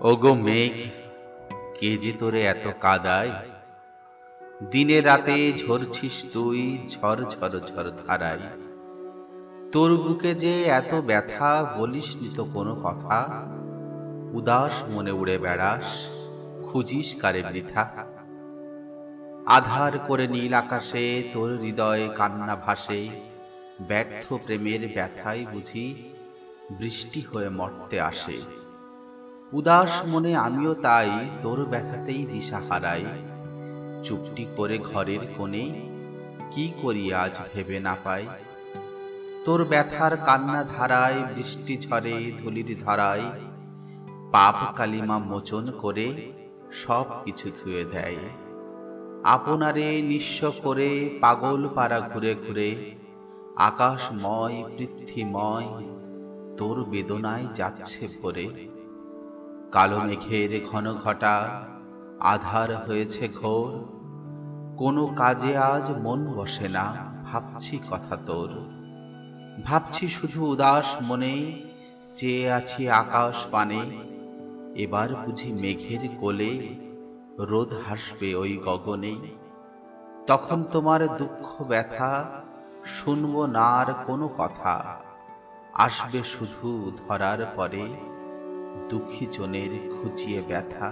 ওগো মেঘ, কে যে তোরে এত কাদায়? দিনে রাতে ঝরছিস তুই ঝর ঝর ঝর ধারায়। তোর বুকে যে এত ব্যথা বলিস নি তো কোনো কথা? উদাস মনে উড়ে বেড়াস, খুঁজিস কারে বৃথা? আধার করে নীল আকাশে তোর হৃদয়ে কান্না ভাসে, ব্যর্থ প্রেমের ব্যথায় বুঝি বৃষ্টি হয়ে মরতে আসে। উদাস মনে আমিও তাই তোর ব্যথাতেই দিশা হারাই। চুপটি করে ঘরের কোণে কি করি আজ ভেবে না পাই। তোর ব্যথার কান্না ধারায় বৃষ্টি ঝরে ধুলির ধারায়। পাপ কালিমা মোচন করে সব কিছু ধুয়ে দেয়। আপনারে নিঃস্ব করে পাগল পাড়া ঘুরে ঘুরে, আকাশময়, পৃথ্বীময় তোর বেদনায় যাচ্ছে ভরে। কালো মেঘের ঘন ঘটা আধার হয়েছে ঘোর। কোনো কাজে আজ মন বসে না, ভাবছি কথা তোর। ভাবছি শুধু উদাস মনে, চেয়ে আছি আকাশ পানে। এবার বুঝি মেঘের কোলে রোদ হাসবে ওই গগনে। তখন তোমার দুঃখ ব্যথা, শুনব না আর কোনো কথা। আসবে শুধু ধরার পরে। দুঃখী জনের খুঁজিয়ে ব্যথা